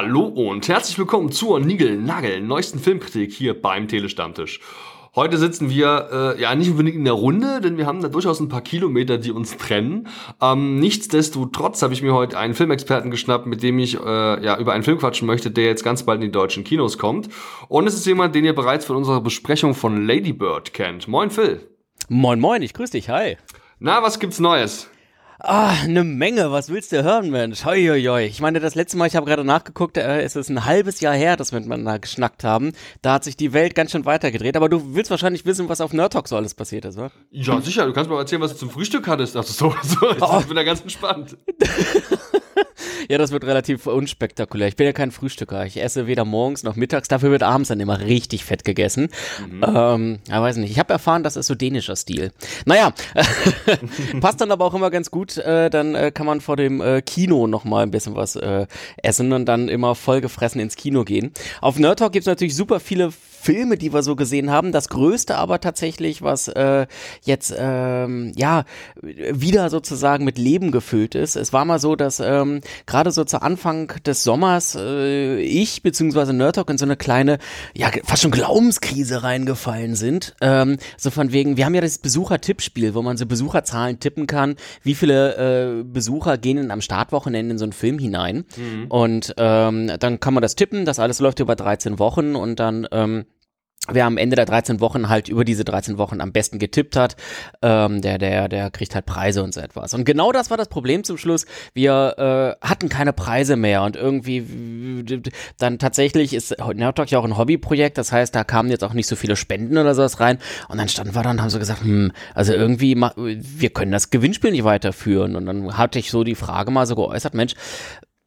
Hallo und herzlich willkommen zur Nigel-Nagel neuesten Filmkritik hier beim Telestammtisch. Heute sitzen wir äh, ja nicht unbedingt in der Runde, denn wir haben da durchaus ein paar Kilometer, die uns trennen. Ähm, nichtsdestotrotz habe ich mir heute einen Filmexperten geschnappt, mit dem ich äh, ja über einen Film quatschen möchte, der jetzt ganz bald in die deutschen Kinos kommt. Und es ist jemand, den ihr bereits von unserer Besprechung von Lady Bird kennt. Moin Phil. Moin moin, ich grüße dich, hi. Na, was gibt's Neues? Ah, eine Menge. Was willst du hören, Mensch? Hoi, hoi, hoi. Ich meine, das letzte Mal, ich habe gerade nachgeguckt, äh, es ist ein halbes Jahr her, dass wir miteinander geschnackt haben. Da hat sich die Welt ganz schön weitergedreht. Aber du willst wahrscheinlich wissen, was auf Nerd Talk so alles passiert ist, oder? Ja, sicher. Du kannst mal erzählen, was du zum Frühstück hattest. Also so, so. Oh. Ich bin da ganz entspannt. ja, das wird relativ unspektakulär. Ich bin ja kein Frühstücker. Ich esse weder morgens noch mittags. Dafür wird abends dann immer richtig fett gegessen. Mhm. Ähm, ja, weiß nicht. Ich habe erfahren, das ist so dänischer Stil. Naja, passt dann aber auch immer ganz gut. Äh, dann äh, kann man vor dem äh, Kino noch mal ein bisschen was äh, essen und dann immer vollgefressen ins Kino gehen. Auf Nerd Talk gibt's natürlich super viele Filme, die wir so gesehen haben. Das größte aber tatsächlich, was äh, jetzt ähm, ja wieder sozusagen mit Leben gefüllt ist. Es war mal so, dass ähm, gerade so zu Anfang des Sommers äh, ich beziehungsweise Nerdtalk in so eine kleine, ja fast schon Glaubenskrise reingefallen sind. Ähm, so von wegen, wir haben ja das Besucher-Tippspiel, wo man so Besucherzahlen tippen kann, wie viele äh, Besucher gehen in, am Startwochenende in so einen Film hinein. Mhm. Und ähm, dann kann man das tippen, das alles läuft über 13 Wochen und dann ähm, wer am Ende der 13 Wochen halt über diese 13 Wochen am besten getippt hat, ähm, der, der, der kriegt halt Preise und so etwas. Und genau das war das Problem zum Schluss. Wir äh, hatten keine Preise mehr und irgendwie dann tatsächlich ist Nerdtalk ja auch ein Hobbyprojekt, das heißt, da kamen jetzt auch nicht so viele Spenden oder sowas rein. Und dann standen wir da und haben so gesagt, hm, also irgendwie, wir können das Gewinnspiel nicht weiterführen. Und dann hatte ich so die Frage mal so geäußert, Mensch,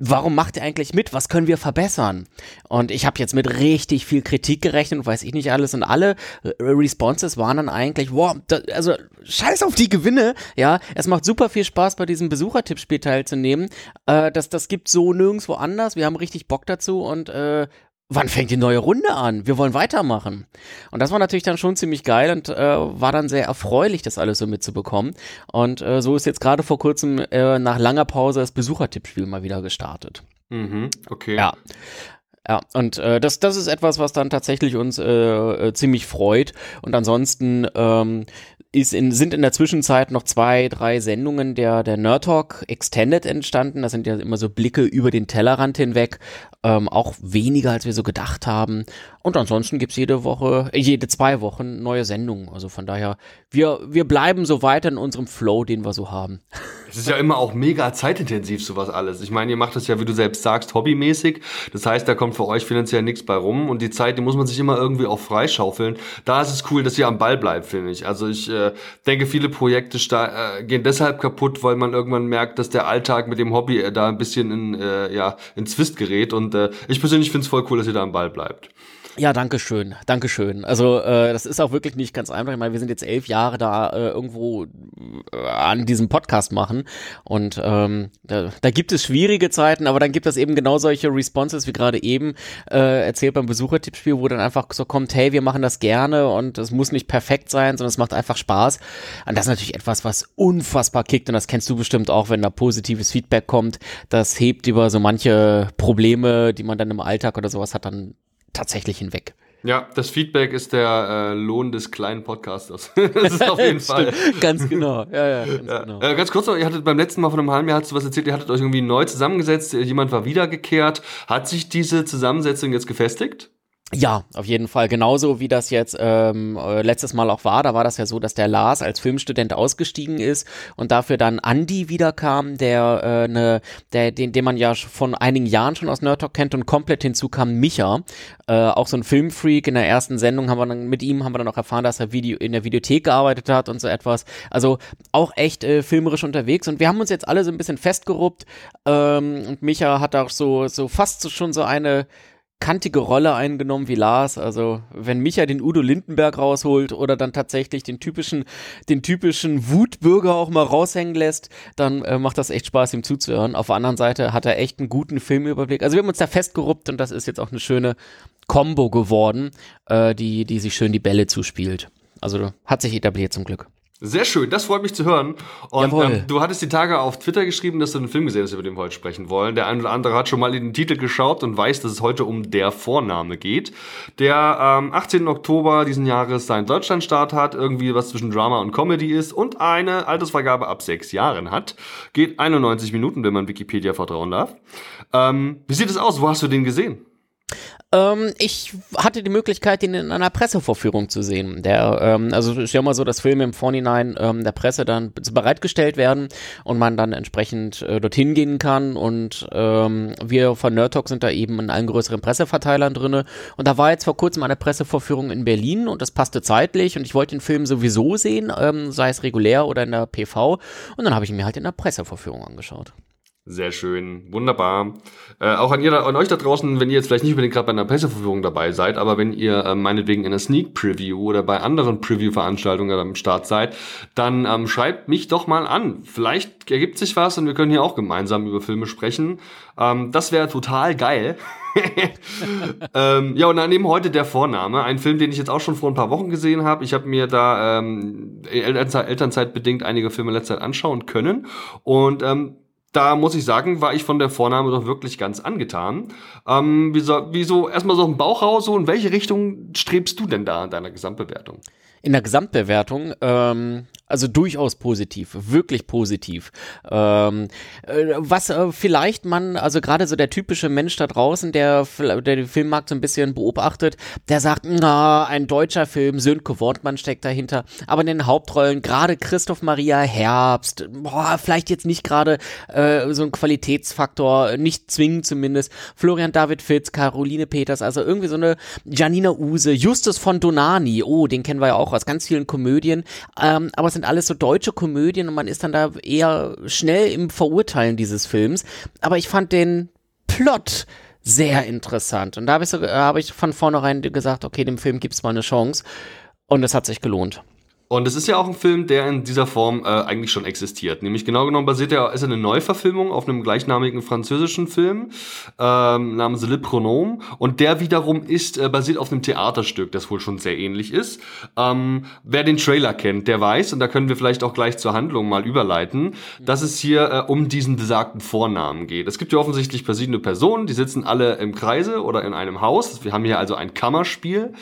warum macht ihr eigentlich mit? Was können wir verbessern? Und ich habe jetzt mit richtig viel Kritik gerechnet und weiß ich nicht alles. Und alle Responses waren dann eigentlich, wow, da, also scheiß auf die Gewinne. Ja, es macht super viel Spaß, bei diesem Besuchertippspiel teilzunehmen. Äh, das, das gibt so nirgendwo anders. Wir haben richtig Bock dazu und äh, wann fängt die neue Runde an? Wir wollen weitermachen. Und das war natürlich dann schon ziemlich geil und äh, war dann sehr erfreulich, das alles so mitzubekommen. Und äh, so ist jetzt gerade vor kurzem äh, nach langer Pause das Besuchertippspiel mal wieder gestartet. Mhm, okay. Ja. Ja, und äh, das, das ist etwas, was dann tatsächlich uns äh, äh, ziemlich freut. Und ansonsten ähm, ist in, sind in der Zwischenzeit noch zwei, drei Sendungen der, der Nerd Talk Extended entstanden. Das sind ja immer so Blicke über den Tellerrand hinweg. Ähm, auch weniger, als wir so gedacht haben. Und ansonsten gibt's jede Woche, jede zwei Wochen neue Sendungen. Also von daher, wir, wir bleiben so weiter in unserem Flow, den wir so haben. Es ist ja immer auch mega zeitintensiv, sowas alles. Ich meine, ihr macht das ja, wie du selbst sagst, hobbymäßig. Das heißt, da kommt für euch finanziell nichts bei rum. Und die Zeit, die muss man sich immer irgendwie auch freischaufeln. Da ist es cool, dass ihr am Ball bleibt, finde ich. Also ich äh, denke, viele Projekte äh, gehen deshalb kaputt, weil man irgendwann merkt, dass der Alltag mit dem Hobby äh, da ein bisschen in, äh, ja, in Zwist gerät. Und äh, ich persönlich finde es voll cool, dass ihr da am Ball bleibt. Ja, danke schön, danke schön. Also äh, das ist auch wirklich nicht ganz einfach. Ich meine, wir sind jetzt elf Jahre da äh, irgendwo äh, an diesem Podcast machen und ähm, da, da gibt es schwierige Zeiten, aber dann gibt es eben genau solche Responses wie gerade eben äh, erzählt beim Besuchertippspiel, wo dann einfach so kommt, hey, wir machen das gerne und es muss nicht perfekt sein, sondern es macht einfach Spaß. Und das ist natürlich etwas, was unfassbar kickt und das kennst du bestimmt auch, wenn da positives Feedback kommt. Das hebt über so manche Probleme, die man dann im Alltag oder sowas hat, dann tatsächlich hinweg. Ja, das Feedback ist der äh, Lohn des kleinen Podcasters. das ist auf jeden Fall. ganz genau. Ja, ja, ganz, ja. Genau. Äh, ganz kurz noch, ihr hattet beim letzten Mal von einem halben Jahr hast du was erzählt, ihr hattet euch irgendwie neu zusammengesetzt, jemand war wiedergekehrt. Hat sich diese Zusammensetzung jetzt gefestigt? Ja, auf jeden Fall. Genauso wie das jetzt ähm, äh, letztes Mal auch war. Da war das ja so, dass der Lars als Filmstudent ausgestiegen ist und dafür dann Andy wiederkam, der äh, ne, der den, den man ja von einigen Jahren schon aus Nerd Talk kennt und komplett hinzu kam Micha, äh, auch so ein Filmfreak. In der ersten Sendung haben wir dann mit ihm haben wir dann auch erfahren, dass er Video in der Videothek gearbeitet hat und so etwas. Also auch echt äh, filmerisch unterwegs und wir haben uns jetzt alle so ein bisschen festgeruppt ähm, und Micha hat auch so so fast so schon so eine kantige Rolle eingenommen wie Lars. Also wenn Micha den Udo Lindenberg rausholt oder dann tatsächlich den typischen, den typischen Wutbürger auch mal raushängen lässt, dann äh, macht das echt Spaß, ihm zuzuhören. Auf der anderen Seite hat er echt einen guten Filmüberblick. Also wir haben uns da festgeruppt und das ist jetzt auch eine schöne Combo geworden, äh, die, die sich schön die Bälle zuspielt. Also hat sich etabliert zum Glück. Sehr schön, das freut mich zu hören. Und ähm, du hattest die Tage auf Twitter geschrieben, dass du einen Film gesehen hast, über den wir heute sprechen wollen. Der eine oder andere hat schon mal in den Titel geschaut und weiß, dass es heute um Der Vorname geht, der am ähm, 18. Oktober diesen Jahres seinen Deutschlandstart hat, irgendwie was zwischen Drama und Comedy ist und eine Altersfreigabe ab sechs Jahren hat. Geht 91 Minuten, wenn man Wikipedia vertrauen darf. Ähm, wie sieht es aus? Wo hast du den gesehen? Ähm, ich hatte die Möglichkeit, ihn in einer Pressevorführung zu sehen. Der, ähm, also ist ja immer so, dass Filme im Vorhinein ähm, der Presse dann bereitgestellt werden und man dann entsprechend äh, dorthin gehen kann. Und ähm, wir von Nerd Talk sind da eben in allen größeren Presseverteilern drinne. Und da war jetzt vor kurzem eine Pressevorführung in Berlin und das passte zeitlich und ich wollte den Film sowieso sehen, ähm, sei es regulär oder in der PV. Und dann habe ich ihn mir halt in der Pressevorführung angeschaut. Sehr schön, wunderbar. Äh, auch an, ihr, an euch da draußen, wenn ihr jetzt vielleicht nicht unbedingt gerade bei einer Presseverführung dabei seid, aber wenn ihr äh, meinetwegen in einer Sneak Preview oder bei anderen Preview-Veranstaltungen am Start seid, dann ähm, schreibt mich doch mal an. Vielleicht ergibt sich was und wir können hier auch gemeinsam über Filme sprechen. Ähm, das wäre total geil. ähm, ja, und dann eben heute der Vorname. Ein Film, den ich jetzt auch schon vor ein paar Wochen gesehen habe. Ich habe mir da ähm, Elternzeit, Elternzeitbedingt einige Filme letzter Zeit anschauen können. Und ähm, da muss ich sagen, war ich von der Vorname doch wirklich ganz angetan. Ähm, wieso, wieso erstmal so ein Bauch raus, so in welche Richtung strebst du denn da in deiner Gesamtbewertung? In der Gesamtbewertung, ähm, also durchaus positiv, wirklich positiv. Ähm, äh, was äh, vielleicht man, also gerade so der typische Mensch da draußen, der, der den Filmmarkt so ein bisschen beobachtet, der sagt, na, ein deutscher Film, Sönke Wortmann steckt dahinter, aber in den Hauptrollen gerade Christoph Maria Herbst, boah, vielleicht jetzt nicht gerade äh, so ein Qualitätsfaktor, nicht zwingend zumindest, Florian David Fitz, Caroline Peters, also irgendwie so eine Janina Use, Justus von Donani, oh, den kennen wir ja auch aus ganz vielen Komödien, ähm, aber es sind alles so deutsche Komödien und man ist dann da eher schnell im Verurteilen dieses Films. Aber ich fand den Plot sehr interessant. Und da habe ich, so, hab ich von vornherein gesagt, okay, dem Film gibt es mal eine Chance. Und es hat sich gelohnt. Und es ist ja auch ein Film, der in dieser Form äh, eigentlich schon existiert. Nämlich genau genommen basiert er, ist er eine Neuverfilmung auf einem gleichnamigen französischen Film ähm, namens Le Pronom. Und der wiederum ist äh, basiert auf einem Theaterstück, das wohl schon sehr ähnlich ist. Ähm, wer den Trailer kennt, der weiß, und da können wir vielleicht auch gleich zur Handlung mal überleiten, dass es hier äh, um diesen besagten Vornamen geht. Es gibt ja offensichtlich verschiedene Personen, die sitzen alle im Kreise oder in einem Haus. Wir haben hier also ein Kammerspiel.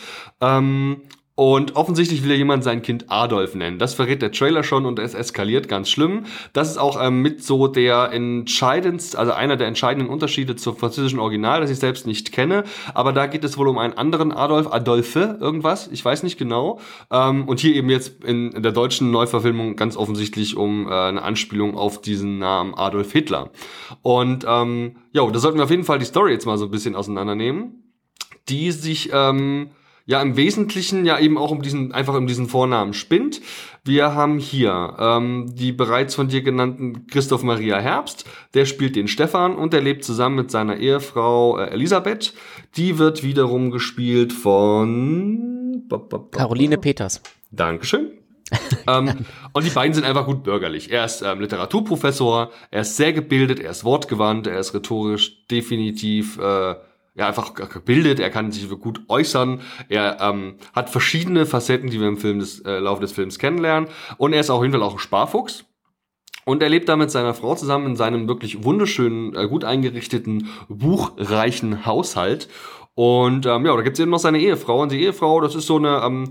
Ähm, und offensichtlich will ja jemand sein Kind Adolf nennen. Das verrät der Trailer schon und es eskaliert ganz schlimm. Das ist auch ähm, mit so der entscheidendste, also einer der entscheidenden Unterschiede zur französischen Original, das ich selbst nicht kenne. Aber da geht es wohl um einen anderen Adolf, Adolphe, irgendwas, ich weiß nicht genau. Ähm, und hier eben jetzt in, in, der deutschen Neuverfilmung ganz offensichtlich um äh, eine Anspielung auf diesen Namen Adolf Hitler. Und ähm, ja, da sollten wir auf jeden Fall die Story jetzt mal so ein bisschen auseinandernehmen, die sich ähm, ja im Wesentlichen ja eben auch um diesen, einfach um diesen Vornamen spinnt. Wir haben hier ähm, die bereits von dir genannten Christoph Maria Herbst, der spielt den Stefan und er lebt zusammen mit seiner Ehefrau äh, Elisabeth. Die wird wiederum gespielt von Caroline Peters. Dankeschön. ähm, und die beiden sind einfach gut bürgerlich. Er ist ähm, Literaturprofessor, er ist sehr gebildet, er ist wortgewandt, er ist rhetorisch definitiv äh, ja, einfach gebildet, er kann sich gut äußern, er ähm, hat verschiedene Facetten, die wir im Film des, äh, Laufe des Films kennenlernen und er ist auf jeden Fall auch ein Sparfuchs. Und er lebt da mit seiner Frau zusammen in seinem wirklich wunderschönen, äh, gut eingerichteten, buchreichen Haushalt. Und ähm, ja, da gibt's eben noch seine Ehefrau. Und die Ehefrau, das ist so eine, ähm,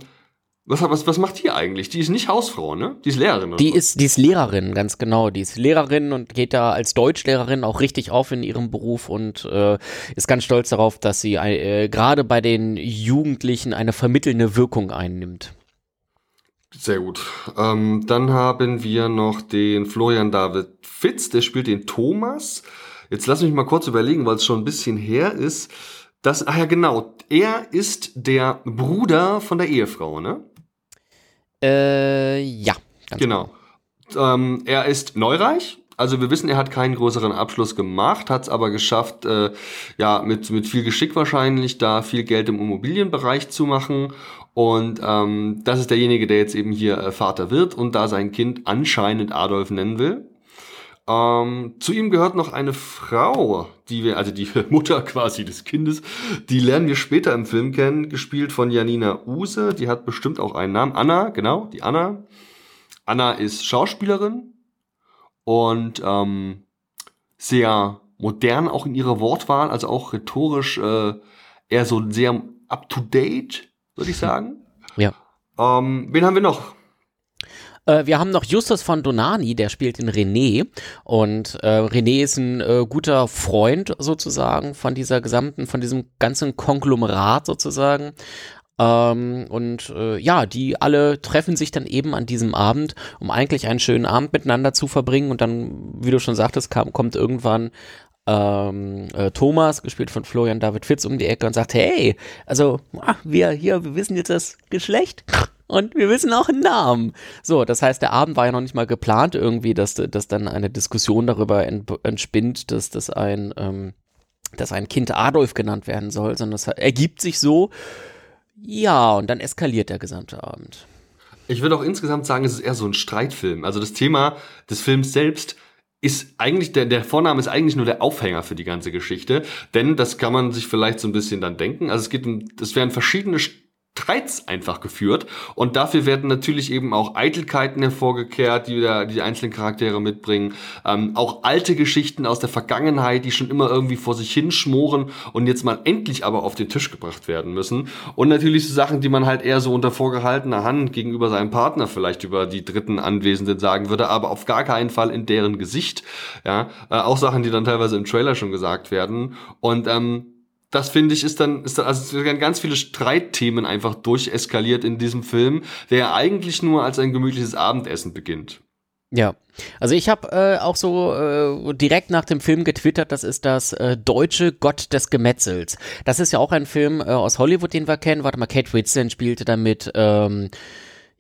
was, was, was macht die eigentlich? Die ist nicht Hausfrau, ne? Die ist Lehrerin. Die ist, die ist Lehrerin, ganz genau. Die ist Lehrerin und geht da als Deutschlehrerin auch richtig auf in ihrem Beruf und äh, ist ganz stolz darauf, dass sie äh, gerade bei den Jugendlichen eine vermittelnde Wirkung einnimmt. Sehr gut. Ähm, dann haben wir noch den Florian David Fitz, der spielt den Thomas. Jetzt lass mich mal kurz überlegen, weil es schon ein bisschen her ist. Das, ach ja, genau. Er ist der Bruder von der Ehefrau, ne? Äh, ja. Genau. Ähm, er ist neureich. Also wir wissen, er hat keinen größeren Abschluss gemacht, hat es aber geschafft, äh, ja, mit, mit viel Geschick wahrscheinlich, da viel Geld im Immobilienbereich zu machen. Und ähm, das ist derjenige, der jetzt eben hier äh, Vater wird und da sein Kind anscheinend Adolf nennen will. Ähm, zu ihm gehört noch eine Frau, die wir, also die Mutter quasi des Kindes, die lernen wir später im Film kennen, gespielt von Janina Use, die hat bestimmt auch einen Namen. Anna, genau, die Anna. Anna ist Schauspielerin und ähm, sehr modern auch in ihrer Wortwahl, also auch rhetorisch äh, eher so sehr up to date, würde ich sagen. Ja. Ähm, wen haben wir noch? Äh, wir haben noch Justus von Donani, der spielt den René. Und äh, René ist ein äh, guter Freund sozusagen von dieser gesamten, von diesem ganzen Konglomerat sozusagen. Ähm, und äh, ja, die alle treffen sich dann eben an diesem Abend, um eigentlich einen schönen Abend miteinander zu verbringen. Und dann, wie du schon sagtest, kam, kommt irgendwann ähm, äh, Thomas, gespielt von Florian David Fitz, um die Ecke und sagt, hey, also ah, wir hier, wir wissen jetzt das Geschlecht und wir wissen auch einen Namen. So, das heißt, der Abend war ja noch nicht mal geplant irgendwie, dass, dass dann eine Diskussion darüber entspinnt, dass das ein, ähm, dass ein Kind Adolf genannt werden soll, sondern es ergibt sich so. Ja, und dann eskaliert der gesamte Abend. Ich würde auch insgesamt sagen, es ist eher so ein Streitfilm. Also das Thema des Films selbst ist eigentlich, der, der Vorname ist eigentlich nur der Aufhänger für die ganze Geschichte. Denn das kann man sich vielleicht so ein bisschen dann denken. Also es geht um, das werden verschiedene Streits einfach geführt. Und dafür werden natürlich eben auch Eitelkeiten hervorgekehrt, die da die einzelnen Charaktere mitbringen. Ähm, auch alte Geschichten aus der Vergangenheit, die schon immer irgendwie vor sich hinschmoren und jetzt mal endlich aber auf den Tisch gebracht werden müssen. Und natürlich so Sachen, die man halt eher so unter vorgehaltener Hand gegenüber seinem Partner vielleicht über die dritten Anwesenden sagen würde, aber auf gar keinen Fall in deren Gesicht. Ja, äh, auch Sachen, die dann teilweise im Trailer schon gesagt werden. Und ähm, das finde ich ist dann, ist dann, also es werden ganz viele Streitthemen einfach durcheskaliert in diesem Film, der eigentlich nur als ein gemütliches Abendessen beginnt. Ja, also ich habe äh, auch so äh, direkt nach dem Film getwittert, das ist das äh, deutsche Gott des Gemetzels. Das ist ja auch ein Film äh, aus Hollywood, den wir kennen. Warte mal, Kate Winslet spielte damit ähm,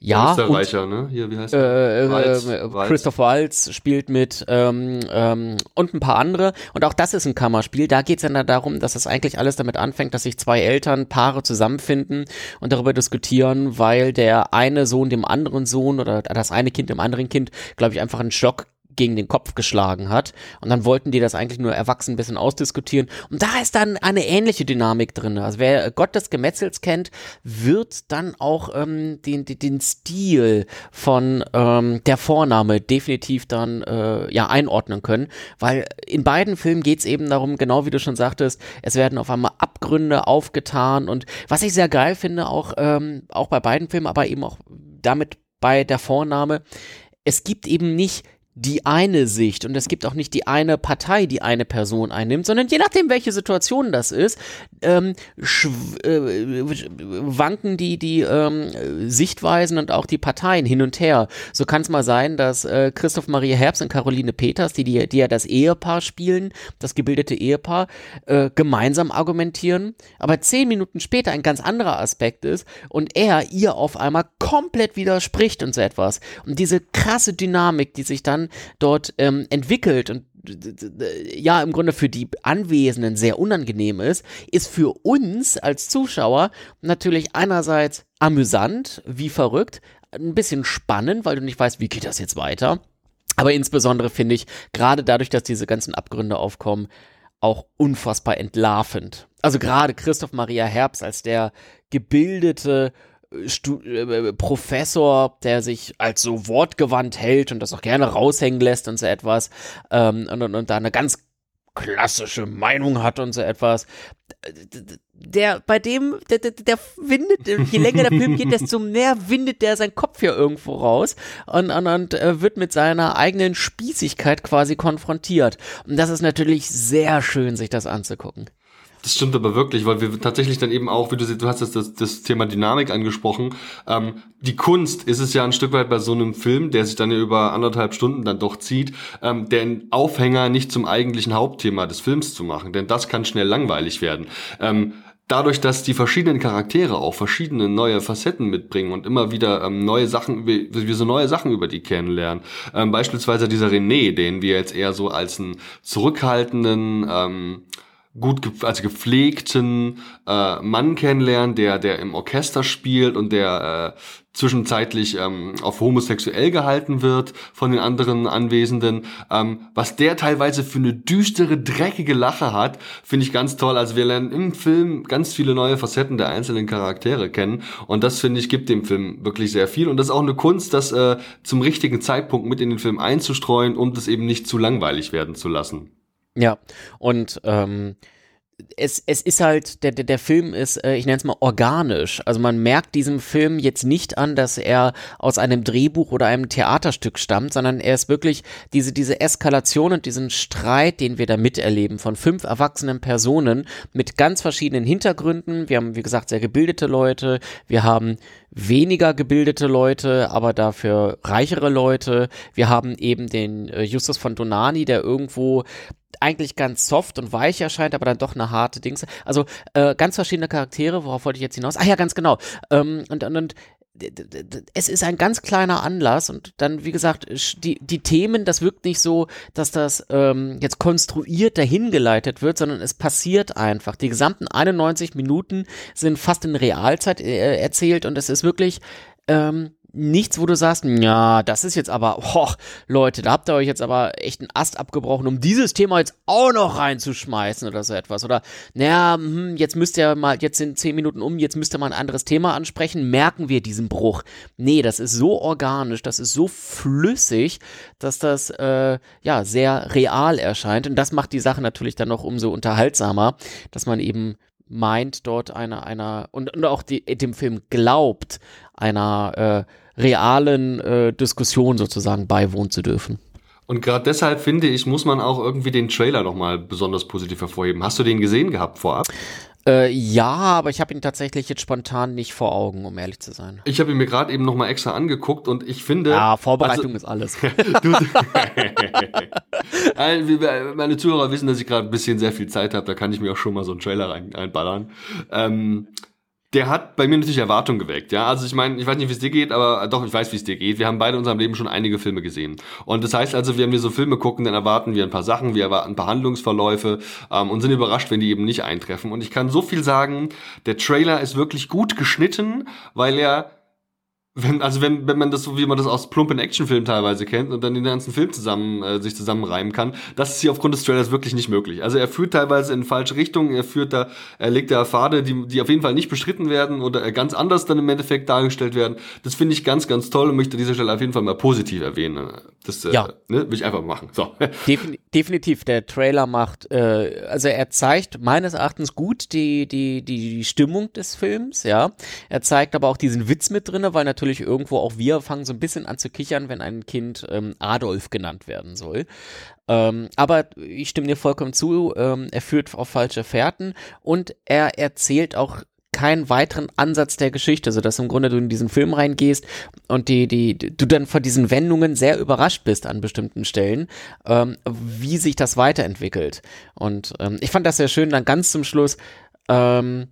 ja, Österreicher, und, ne? Hier, wie heißt äh, äh, Walz, äh. Christoph Waltz spielt mit ähm, ähm, und ein paar andere. Und auch das ist ein Kammerspiel. Da geht es dann darum, dass es eigentlich alles damit anfängt, dass sich zwei Eltern, Paare zusammenfinden und darüber diskutieren, weil der eine Sohn dem anderen Sohn oder das eine Kind dem anderen Kind, glaube ich, einfach einen Schock gegen den Kopf geschlagen hat. Und dann wollten die das eigentlich nur erwachsen ein bisschen ausdiskutieren. Und da ist dann eine ähnliche Dynamik drin. Also wer Gott des Gemetzels kennt, wird dann auch ähm, den, den, den Stil von ähm, der Vorname definitiv dann äh, ja einordnen können. Weil in beiden Filmen geht es eben darum, genau wie du schon sagtest, es werden auf einmal Abgründe aufgetan. Und was ich sehr geil finde, auch, ähm, auch bei beiden Filmen, aber eben auch damit bei der Vorname, es gibt eben nicht die eine Sicht und es gibt auch nicht die eine Partei, die eine Person einnimmt, sondern je nachdem, welche Situation das ist, ähm, äh, wanken die, die ähm, Sichtweisen und auch die Parteien hin und her. So kann es mal sein, dass äh, Christoph Maria Herbst und Caroline Peters, die, die, die ja das Ehepaar spielen, das gebildete Ehepaar, äh, gemeinsam argumentieren, aber zehn Minuten später ein ganz anderer Aspekt ist und er ihr auf einmal komplett widerspricht und so etwas. Und diese krasse Dynamik, die sich dann dort ähm, entwickelt und ja im Grunde für die Anwesenden sehr unangenehm ist, ist für uns als Zuschauer natürlich einerseits amüsant, wie verrückt, ein bisschen spannend, weil du nicht weißt, wie geht das jetzt weiter. Aber insbesondere finde ich, gerade dadurch, dass diese ganzen Abgründe aufkommen, auch unfassbar entlarvend. Also gerade Christoph Maria Herbst als der gebildete, Stu äh, Professor, der sich als so wortgewandt hält und das auch gerne raushängen lässt und so etwas ähm, und, und, und da eine ganz klassische Meinung hat und so etwas. Der, bei dem, der, der, der windet, je länger der Film geht, desto mehr windet der seinen Kopf hier irgendwo raus und, und, und äh, wird mit seiner eigenen Spießigkeit quasi konfrontiert. Und das ist natürlich sehr schön, sich das anzugucken. Das stimmt aber wirklich, weil wir tatsächlich dann eben auch, wie du siehst, du hast das, das, das Thema Dynamik angesprochen. Ähm, die Kunst ist es ja ein Stück weit bei so einem Film, der sich dann ja über anderthalb Stunden dann doch zieht, ähm, den Aufhänger nicht zum eigentlichen Hauptthema des Films zu machen, denn das kann schnell langweilig werden. Ähm, dadurch, dass die verschiedenen Charaktere auch verschiedene neue Facetten mitbringen und immer wieder ähm, neue Sachen, wir so neue Sachen über die kennenlernen. Ähm, beispielsweise dieser René, den wir jetzt eher so als einen zurückhaltenden, ähm, gut, also gepflegten äh, Mann kennenlernen, der, der im Orchester spielt und der äh, zwischenzeitlich ähm, auf homosexuell gehalten wird von den anderen Anwesenden. Ähm, was der teilweise für eine düstere, dreckige Lache hat, finde ich ganz toll. Also wir lernen im Film ganz viele neue Facetten der einzelnen Charaktere kennen und das finde ich gibt dem Film wirklich sehr viel und das ist auch eine Kunst, das äh, zum richtigen Zeitpunkt mit in den Film einzustreuen, um das eben nicht zu langweilig werden zu lassen. Ja, und ähm, es, es ist halt, der, der, der Film ist, äh, ich nenne es mal organisch. Also man merkt diesem Film jetzt nicht an, dass er aus einem Drehbuch oder einem Theaterstück stammt, sondern er ist wirklich diese, diese Eskalation und diesen Streit, den wir da miterleben von fünf erwachsenen Personen mit ganz verschiedenen Hintergründen. Wir haben, wie gesagt, sehr gebildete Leute, wir haben weniger gebildete Leute, aber dafür reichere Leute. Wir haben eben den äh, Justus von Donani, der irgendwo eigentlich ganz soft und weich erscheint, aber dann doch eine harte Dings. Also äh, ganz verschiedene Charaktere, worauf wollte ich jetzt hinaus? Ah ja, ganz genau. Ähm, und, und, und es ist ein ganz kleiner Anlass und dann, wie gesagt, die, die Themen, das wirkt nicht so, dass das ähm, jetzt konstruiert dahingeleitet wird, sondern es passiert einfach. Die gesamten 91 Minuten sind fast in Realzeit äh, erzählt und es ist wirklich ähm, nichts, wo du sagst, ja, das ist jetzt aber, oh, Leute, da habt ihr euch jetzt aber echt einen Ast abgebrochen, um dieses Thema jetzt auch noch reinzuschmeißen oder so etwas. Oder, naja, hm, jetzt müsst ihr mal, jetzt sind zehn Minuten um, jetzt müsst ihr mal ein anderes Thema ansprechen, merken wir diesen Bruch. Nee, das ist so organisch, das ist so flüssig, dass das, äh, ja, sehr real erscheint. Und das macht die Sache natürlich dann noch umso unterhaltsamer, dass man eben meint, dort einer, einer, und, und auch die, dem Film glaubt, einer äh, realen äh, Diskussion sozusagen beiwohnen zu dürfen. Und gerade deshalb finde ich, muss man auch irgendwie den Trailer nochmal besonders positiv hervorheben. Hast du den gesehen gehabt vorab? Äh, ja, aber ich habe ihn tatsächlich jetzt spontan nicht vor Augen, um ehrlich zu sein. Ich habe ihn mir gerade eben nochmal extra angeguckt und ich finde. Ja, Vorbereitung also, ist alles. du, meine Zuhörer wissen, dass ich gerade ein bisschen sehr viel Zeit habe, da kann ich mir auch schon mal so einen Trailer rein, einballern. Ähm, der hat bei mir natürlich Erwartungen geweckt, ja. Also ich meine, ich weiß nicht, wie es dir geht, aber doch, ich weiß, wie es dir geht. Wir haben beide in unserem Leben schon einige Filme gesehen. Und das heißt also, wenn wir so Filme gucken, dann erwarten wir ein paar Sachen, wir erwarten ein paar Handlungsverläufe ähm, und sind überrascht, wenn die eben nicht eintreffen. Und ich kann so viel sagen, der Trailer ist wirklich gut geschnitten, weil er wenn, also wenn, wenn man das so, wie man das aus plumpen Actionfilmen teilweise kennt und dann den ganzen Film zusammen, äh, sich zusammenreimen kann, das ist hier aufgrund des Trailers wirklich nicht möglich. Also er führt teilweise in falsche Richtungen, er führt da, er legt da Pfade, die, die auf jeden Fall nicht bestritten werden oder ganz anders dann im Endeffekt dargestellt werden. Das finde ich ganz, ganz toll und möchte an dieser Stelle auf jeden Fall mal positiv erwähnen. Das äh, ja. ne, will ich einfach machen. So. Defin definitiv, der Trailer macht, äh, also er zeigt meines Erachtens gut die, die, die, die Stimmung des Films, ja. Er zeigt aber auch diesen Witz mit drinne, weil natürlich natürlich irgendwo auch wir fangen so ein bisschen an zu kichern, wenn ein Kind ähm, Adolf genannt werden soll. Ähm, aber ich stimme dir vollkommen zu, ähm, er führt auf falsche Fährten und er erzählt auch keinen weiteren Ansatz der Geschichte, sodass im Grunde du in diesen Film reingehst und die, die, du dann von diesen Wendungen sehr überrascht bist an bestimmten Stellen, ähm, wie sich das weiterentwickelt. Und ähm, ich fand das sehr schön, dann ganz zum Schluss, ähm,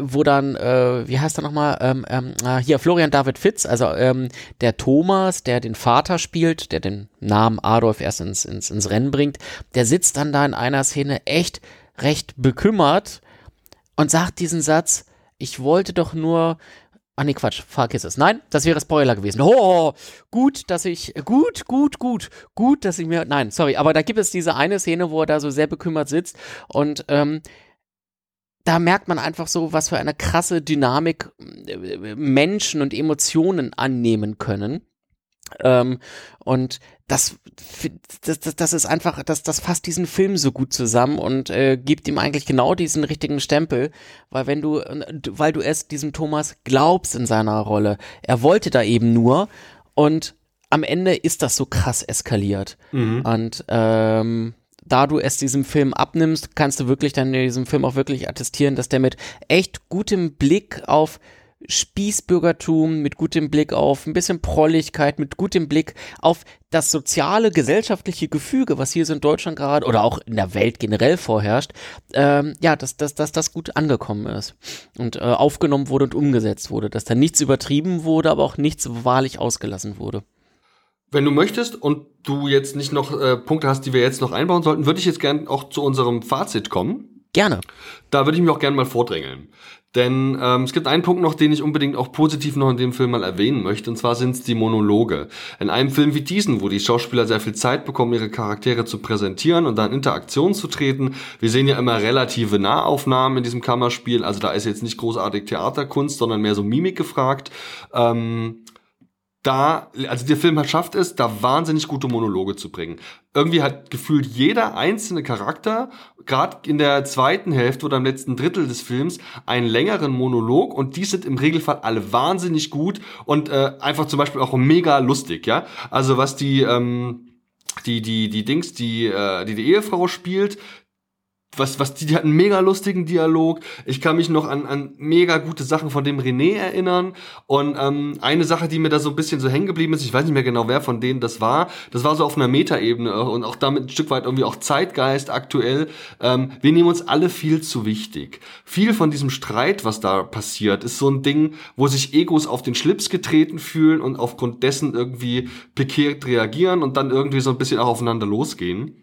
wo dann, äh, wie heißt er nochmal, ähm, ähm, ah, hier Florian David Fitz, also ähm, der Thomas, der den Vater spielt, der den Namen Adolf erst ins, ins, ins Rennen bringt, der sitzt dann da in einer Szene echt recht bekümmert und sagt diesen Satz, ich wollte doch nur, Ah nee, Quatsch, vergiss es. Nein, das wäre Spoiler gewesen. Oh, gut, dass ich, gut, gut, gut, gut, dass ich mir, nein, sorry, aber da gibt es diese eine Szene, wo er da so sehr bekümmert sitzt und ähm, da merkt man einfach so, was für eine krasse Dynamik äh, Menschen und Emotionen annehmen können. Ähm, und das, das, das ist einfach, das, das fasst diesen Film so gut zusammen und äh, gibt ihm eigentlich genau diesen richtigen Stempel, weil wenn du, weil du es diesem Thomas glaubst in seiner Rolle, er wollte da eben nur und am Ende ist das so krass eskaliert. Mhm. Und ähm, da du es diesem Film abnimmst, kannst du wirklich dann in diesem Film auch wirklich attestieren, dass der mit echt gutem Blick auf Spießbürgertum, mit gutem Blick auf ein bisschen Prolligkeit, mit gutem Blick auf das soziale, gesellschaftliche Gefüge, was hier so in Deutschland gerade oder auch in der Welt generell vorherrscht, ähm, ja, dass, dass, dass das gut angekommen ist und äh, aufgenommen wurde und umgesetzt wurde, dass da nichts übertrieben wurde, aber auch nichts wahrlich ausgelassen wurde. Wenn du möchtest und du jetzt nicht noch äh, Punkte hast, die wir jetzt noch einbauen sollten, würde ich jetzt gern auch zu unserem Fazit kommen. Gerne. Da würde ich mich auch gerne mal vordrängeln. Denn ähm, es gibt einen Punkt noch, den ich unbedingt auch positiv noch in dem Film mal erwähnen möchte, und zwar sind es die Monologe. In einem Film wie diesen, wo die Schauspieler sehr viel Zeit bekommen, ihre Charaktere zu präsentieren und dann in Interaktion zu treten. Wir sehen ja immer relative Nahaufnahmen in diesem Kammerspiel, also da ist jetzt nicht großartig Theaterkunst, sondern mehr so Mimik gefragt. Ähm, da, also der Film schafft es, da wahnsinnig gute Monologe zu bringen. Irgendwie hat gefühlt jeder einzelne Charakter, gerade in der zweiten Hälfte oder im letzten Drittel des Films, einen längeren Monolog und die sind im Regelfall alle wahnsinnig gut und äh, einfach zum Beispiel auch mega lustig, ja. Also was die ähm, die die die Dings die äh, die die Ehefrau spielt was, was, die, die hatten mega lustigen Dialog. Ich kann mich noch an, an mega gute Sachen von dem René erinnern. Und ähm, eine Sache, die mir da so ein bisschen so hängen geblieben ist, ich weiß nicht mehr genau, wer von denen das war, das war so auf einer Metaebene und auch damit ein Stück weit irgendwie auch Zeitgeist aktuell. Ähm, wir nehmen uns alle viel zu wichtig. Viel von diesem Streit, was da passiert, ist so ein Ding, wo sich Egos auf den Schlips getreten fühlen und aufgrund dessen irgendwie pikiert reagieren und dann irgendwie so ein bisschen auch aufeinander losgehen.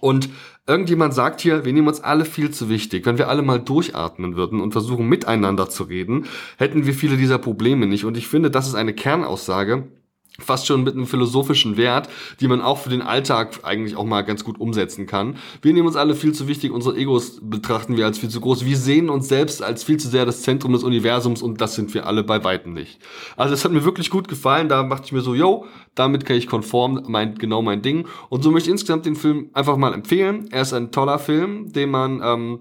Und irgendjemand sagt hier, wir nehmen uns alle viel zu wichtig. Wenn wir alle mal durchatmen würden und versuchen miteinander zu reden, hätten wir viele dieser Probleme nicht. Und ich finde, das ist eine Kernaussage, fast schon mit einem philosophischen Wert, die man auch für den Alltag eigentlich auch mal ganz gut umsetzen kann. Wir nehmen uns alle viel zu wichtig, unsere Egos betrachten wir als viel zu groß. Wir sehen uns selbst als viel zu sehr das Zentrum des Universums und das sind wir alle bei weitem nicht. Also es hat mir wirklich gut gefallen, da machte ich mir so, yo, damit kann ich konform, mein, genau mein Ding. Und so möchte ich insgesamt den Film einfach mal empfehlen. Er ist ein toller Film, den man, ähm,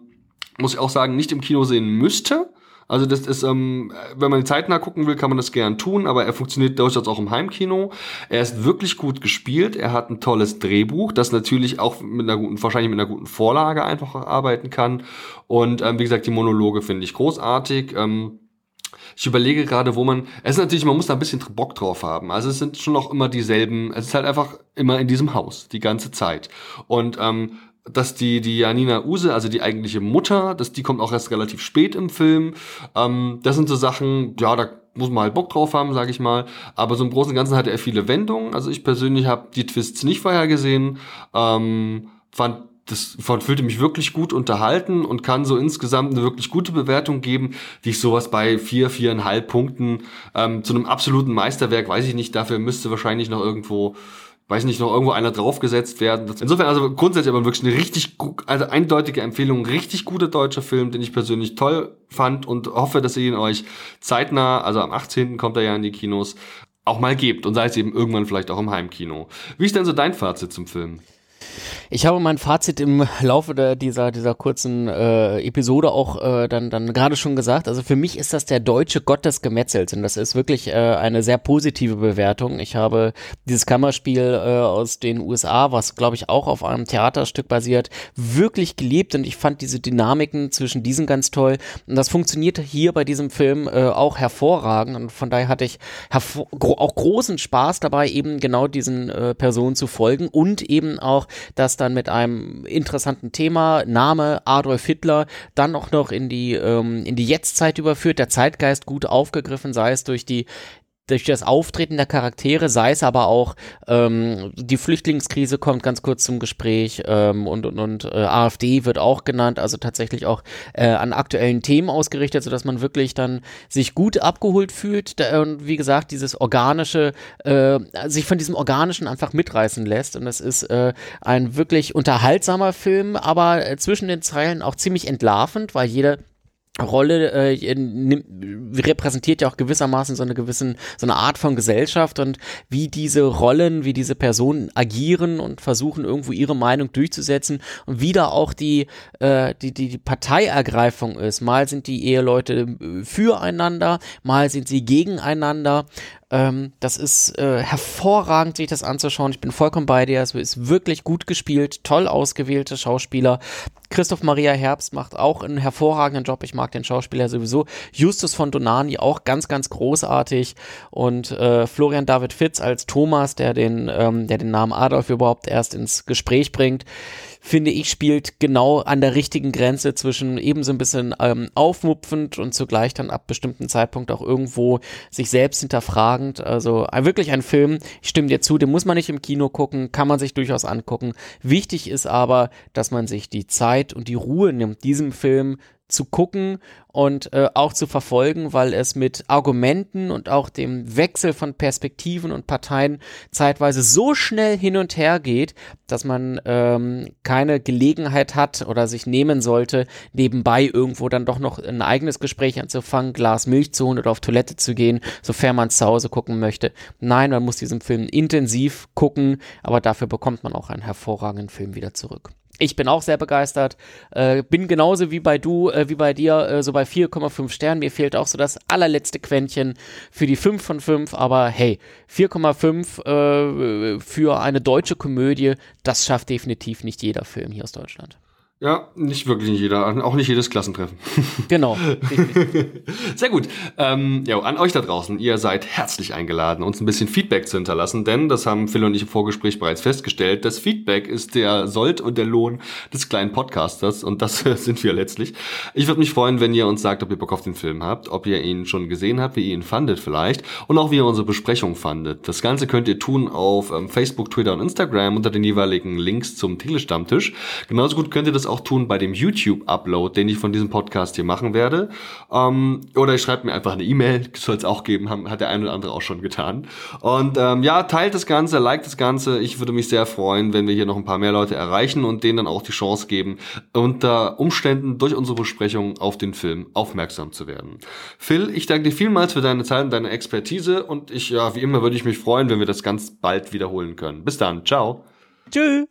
muss ich auch sagen, nicht im Kino sehen müsste also das ist, ähm, wenn man zeitnah gucken will, kann man das gern tun, aber er funktioniert durchaus auch im Heimkino. Er ist wirklich gut gespielt, er hat ein tolles Drehbuch, das natürlich auch mit einer guten, wahrscheinlich mit einer guten Vorlage einfach arbeiten kann. Und ähm, wie gesagt, die Monologe finde ich großartig. Ähm, ich überlege gerade, wo man. Es ist natürlich, man muss da ein bisschen Bock drauf haben. Also es sind schon noch immer dieselben. Es ist halt einfach immer in diesem Haus die ganze Zeit. Und ähm, dass die, die Janina Use, also die eigentliche Mutter, dass die kommt auch erst relativ spät im Film. Ähm, das sind so Sachen, ja, da muss man halt Bock drauf haben, sage ich mal. Aber so im Großen und Ganzen hatte er viele Wendungen. Also ich persönlich habe die Twists nicht vorher gesehen. Ähm, fand das fühlte mich wirklich gut unterhalten und kann so insgesamt eine wirklich gute Bewertung geben, die ich sowas bei vier, viereinhalb Punkten ähm, zu einem absoluten Meisterwerk, weiß ich nicht, dafür müsste wahrscheinlich noch irgendwo weiß nicht, noch irgendwo einer draufgesetzt werden. Insofern also grundsätzlich aber wirklich eine richtig, also eindeutige Empfehlung, richtig guter deutscher Film, den ich persönlich toll fand und hoffe, dass ihr ihn euch zeitnah, also am 18. kommt er ja in die Kinos, auch mal gebt und sei es eben irgendwann vielleicht auch im Heimkino. Wie ist denn so dein Fazit zum Film? Ich habe mein Fazit im Laufe der, dieser, dieser kurzen äh, Episode auch äh, dann, dann gerade schon gesagt. Also für mich ist das der deutsche Gott des Gemetzels und das ist wirklich äh, eine sehr positive Bewertung. Ich habe dieses Kammerspiel äh, aus den USA, was glaube ich auch auf einem Theaterstück basiert, wirklich geliebt und ich fand diese Dynamiken zwischen diesen ganz toll. Und das funktioniert hier bei diesem Film äh, auch hervorragend und von daher hatte ich auch großen Spaß dabei, eben genau diesen äh, Personen zu folgen und eben auch das dann mit einem interessanten Thema, Name Adolf Hitler, dann auch noch in die, ähm, in die Jetztzeit überführt, der Zeitgeist gut aufgegriffen, sei es durch die durch das Auftreten der Charaktere, sei es aber auch ähm, die Flüchtlingskrise kommt ganz kurz zum Gespräch ähm, und und, und äh, AfD wird auch genannt, also tatsächlich auch äh, an aktuellen Themen ausgerichtet, sodass man wirklich dann sich gut abgeholt fühlt da, und wie gesagt dieses organische, äh, sich von diesem organischen einfach mitreißen lässt. Und es ist äh, ein wirklich unterhaltsamer Film, aber äh, zwischen den Zeilen auch ziemlich entlarvend, weil jede Rolle äh, repräsentiert ja auch gewissermaßen so eine gewissen so eine Art von Gesellschaft und wie diese Rollen, wie diese Personen agieren und versuchen irgendwo ihre Meinung durchzusetzen und wie da auch die äh, die, die die Parteiergreifung ist. Mal sind die Eheleute äh, füreinander, mal sind sie gegeneinander ähm, das ist äh, hervorragend, sich das anzuschauen. Ich bin vollkommen bei dir. Es ist wirklich gut gespielt, toll ausgewählte Schauspieler. Christoph Maria Herbst macht auch einen hervorragenden Job. Ich mag den Schauspieler sowieso. Justus von Donani auch ganz, ganz großartig. Und äh, Florian David Fitz als Thomas, der den, ähm, der den Namen Adolf überhaupt erst ins Gespräch bringt finde ich, spielt genau an der richtigen Grenze zwischen eben so ein bisschen ähm, aufmupfend und zugleich dann ab bestimmten Zeitpunkt auch irgendwo sich selbst hinterfragen hervorragend. Also äh, wirklich ein Film, ich stimme dir zu, den muss man nicht im Kino gucken, kann man sich durchaus angucken. Wichtig ist aber, dass man sich die Zeit und die Ruhe nimmt, diesem Film zu gucken und äh, auch zu verfolgen, weil es mit Argumenten und auch dem Wechsel von Perspektiven und Parteien zeitweise so schnell hin und her geht, dass man ähm, keine Gelegenheit hat oder sich nehmen sollte, nebenbei irgendwo dann doch noch ein eigenes Gespräch anzufangen, Glas Milch zu holen oder auf Toilette zu gehen, sofern man zu Hause gucken möchte. Nein, man muss diesen Film intensiv gucken, aber dafür bekommt man auch einen hervorragenden Film wieder zurück. Ich bin auch sehr begeistert. Äh, bin genauso wie bei du, äh, wie bei dir, äh, so bei 4,5 Sternen. Mir fehlt auch so das allerletzte Quäntchen für die 5 von 5. Aber hey, 4,5 äh, für eine deutsche Komödie, das schafft definitiv nicht jeder Film hier aus Deutschland. Ja, nicht wirklich nicht jeder, auch nicht jedes Klassentreffen. Genau. Sehr gut. Ähm, ja, an euch da draußen, ihr seid herzlich eingeladen, uns ein bisschen Feedback zu hinterlassen, denn das haben Phil und ich im Vorgespräch bereits festgestellt. Das Feedback ist der Sold und der Lohn des kleinen Podcasters und das sind wir letztlich. Ich würde mich freuen, wenn ihr uns sagt, ob ihr Bock auf den Film habt, ob ihr ihn schon gesehen habt, wie ihr ihn fandet vielleicht und auch wie ihr unsere Besprechung fandet. Das Ganze könnt ihr tun auf ähm, Facebook, Twitter und Instagram unter den jeweiligen Links zum Telestammtisch. Genauso gut könnt ihr das auch tun bei dem YouTube-Upload, den ich von diesem Podcast hier machen werde. Ähm, oder ich schreibe mir einfach eine E-Mail, soll es auch geben, haben, hat der eine oder andere auch schon getan. Und ähm, ja, teilt das Ganze, liked das Ganze. Ich würde mich sehr freuen, wenn wir hier noch ein paar mehr Leute erreichen und denen dann auch die Chance geben, unter Umständen durch unsere Besprechung auf den Film aufmerksam zu werden. Phil, ich danke dir vielmals für deine Zeit und deine Expertise und ich, ja, wie immer würde ich mich freuen, wenn wir das ganz bald wiederholen können. Bis dann, ciao. Tschüss.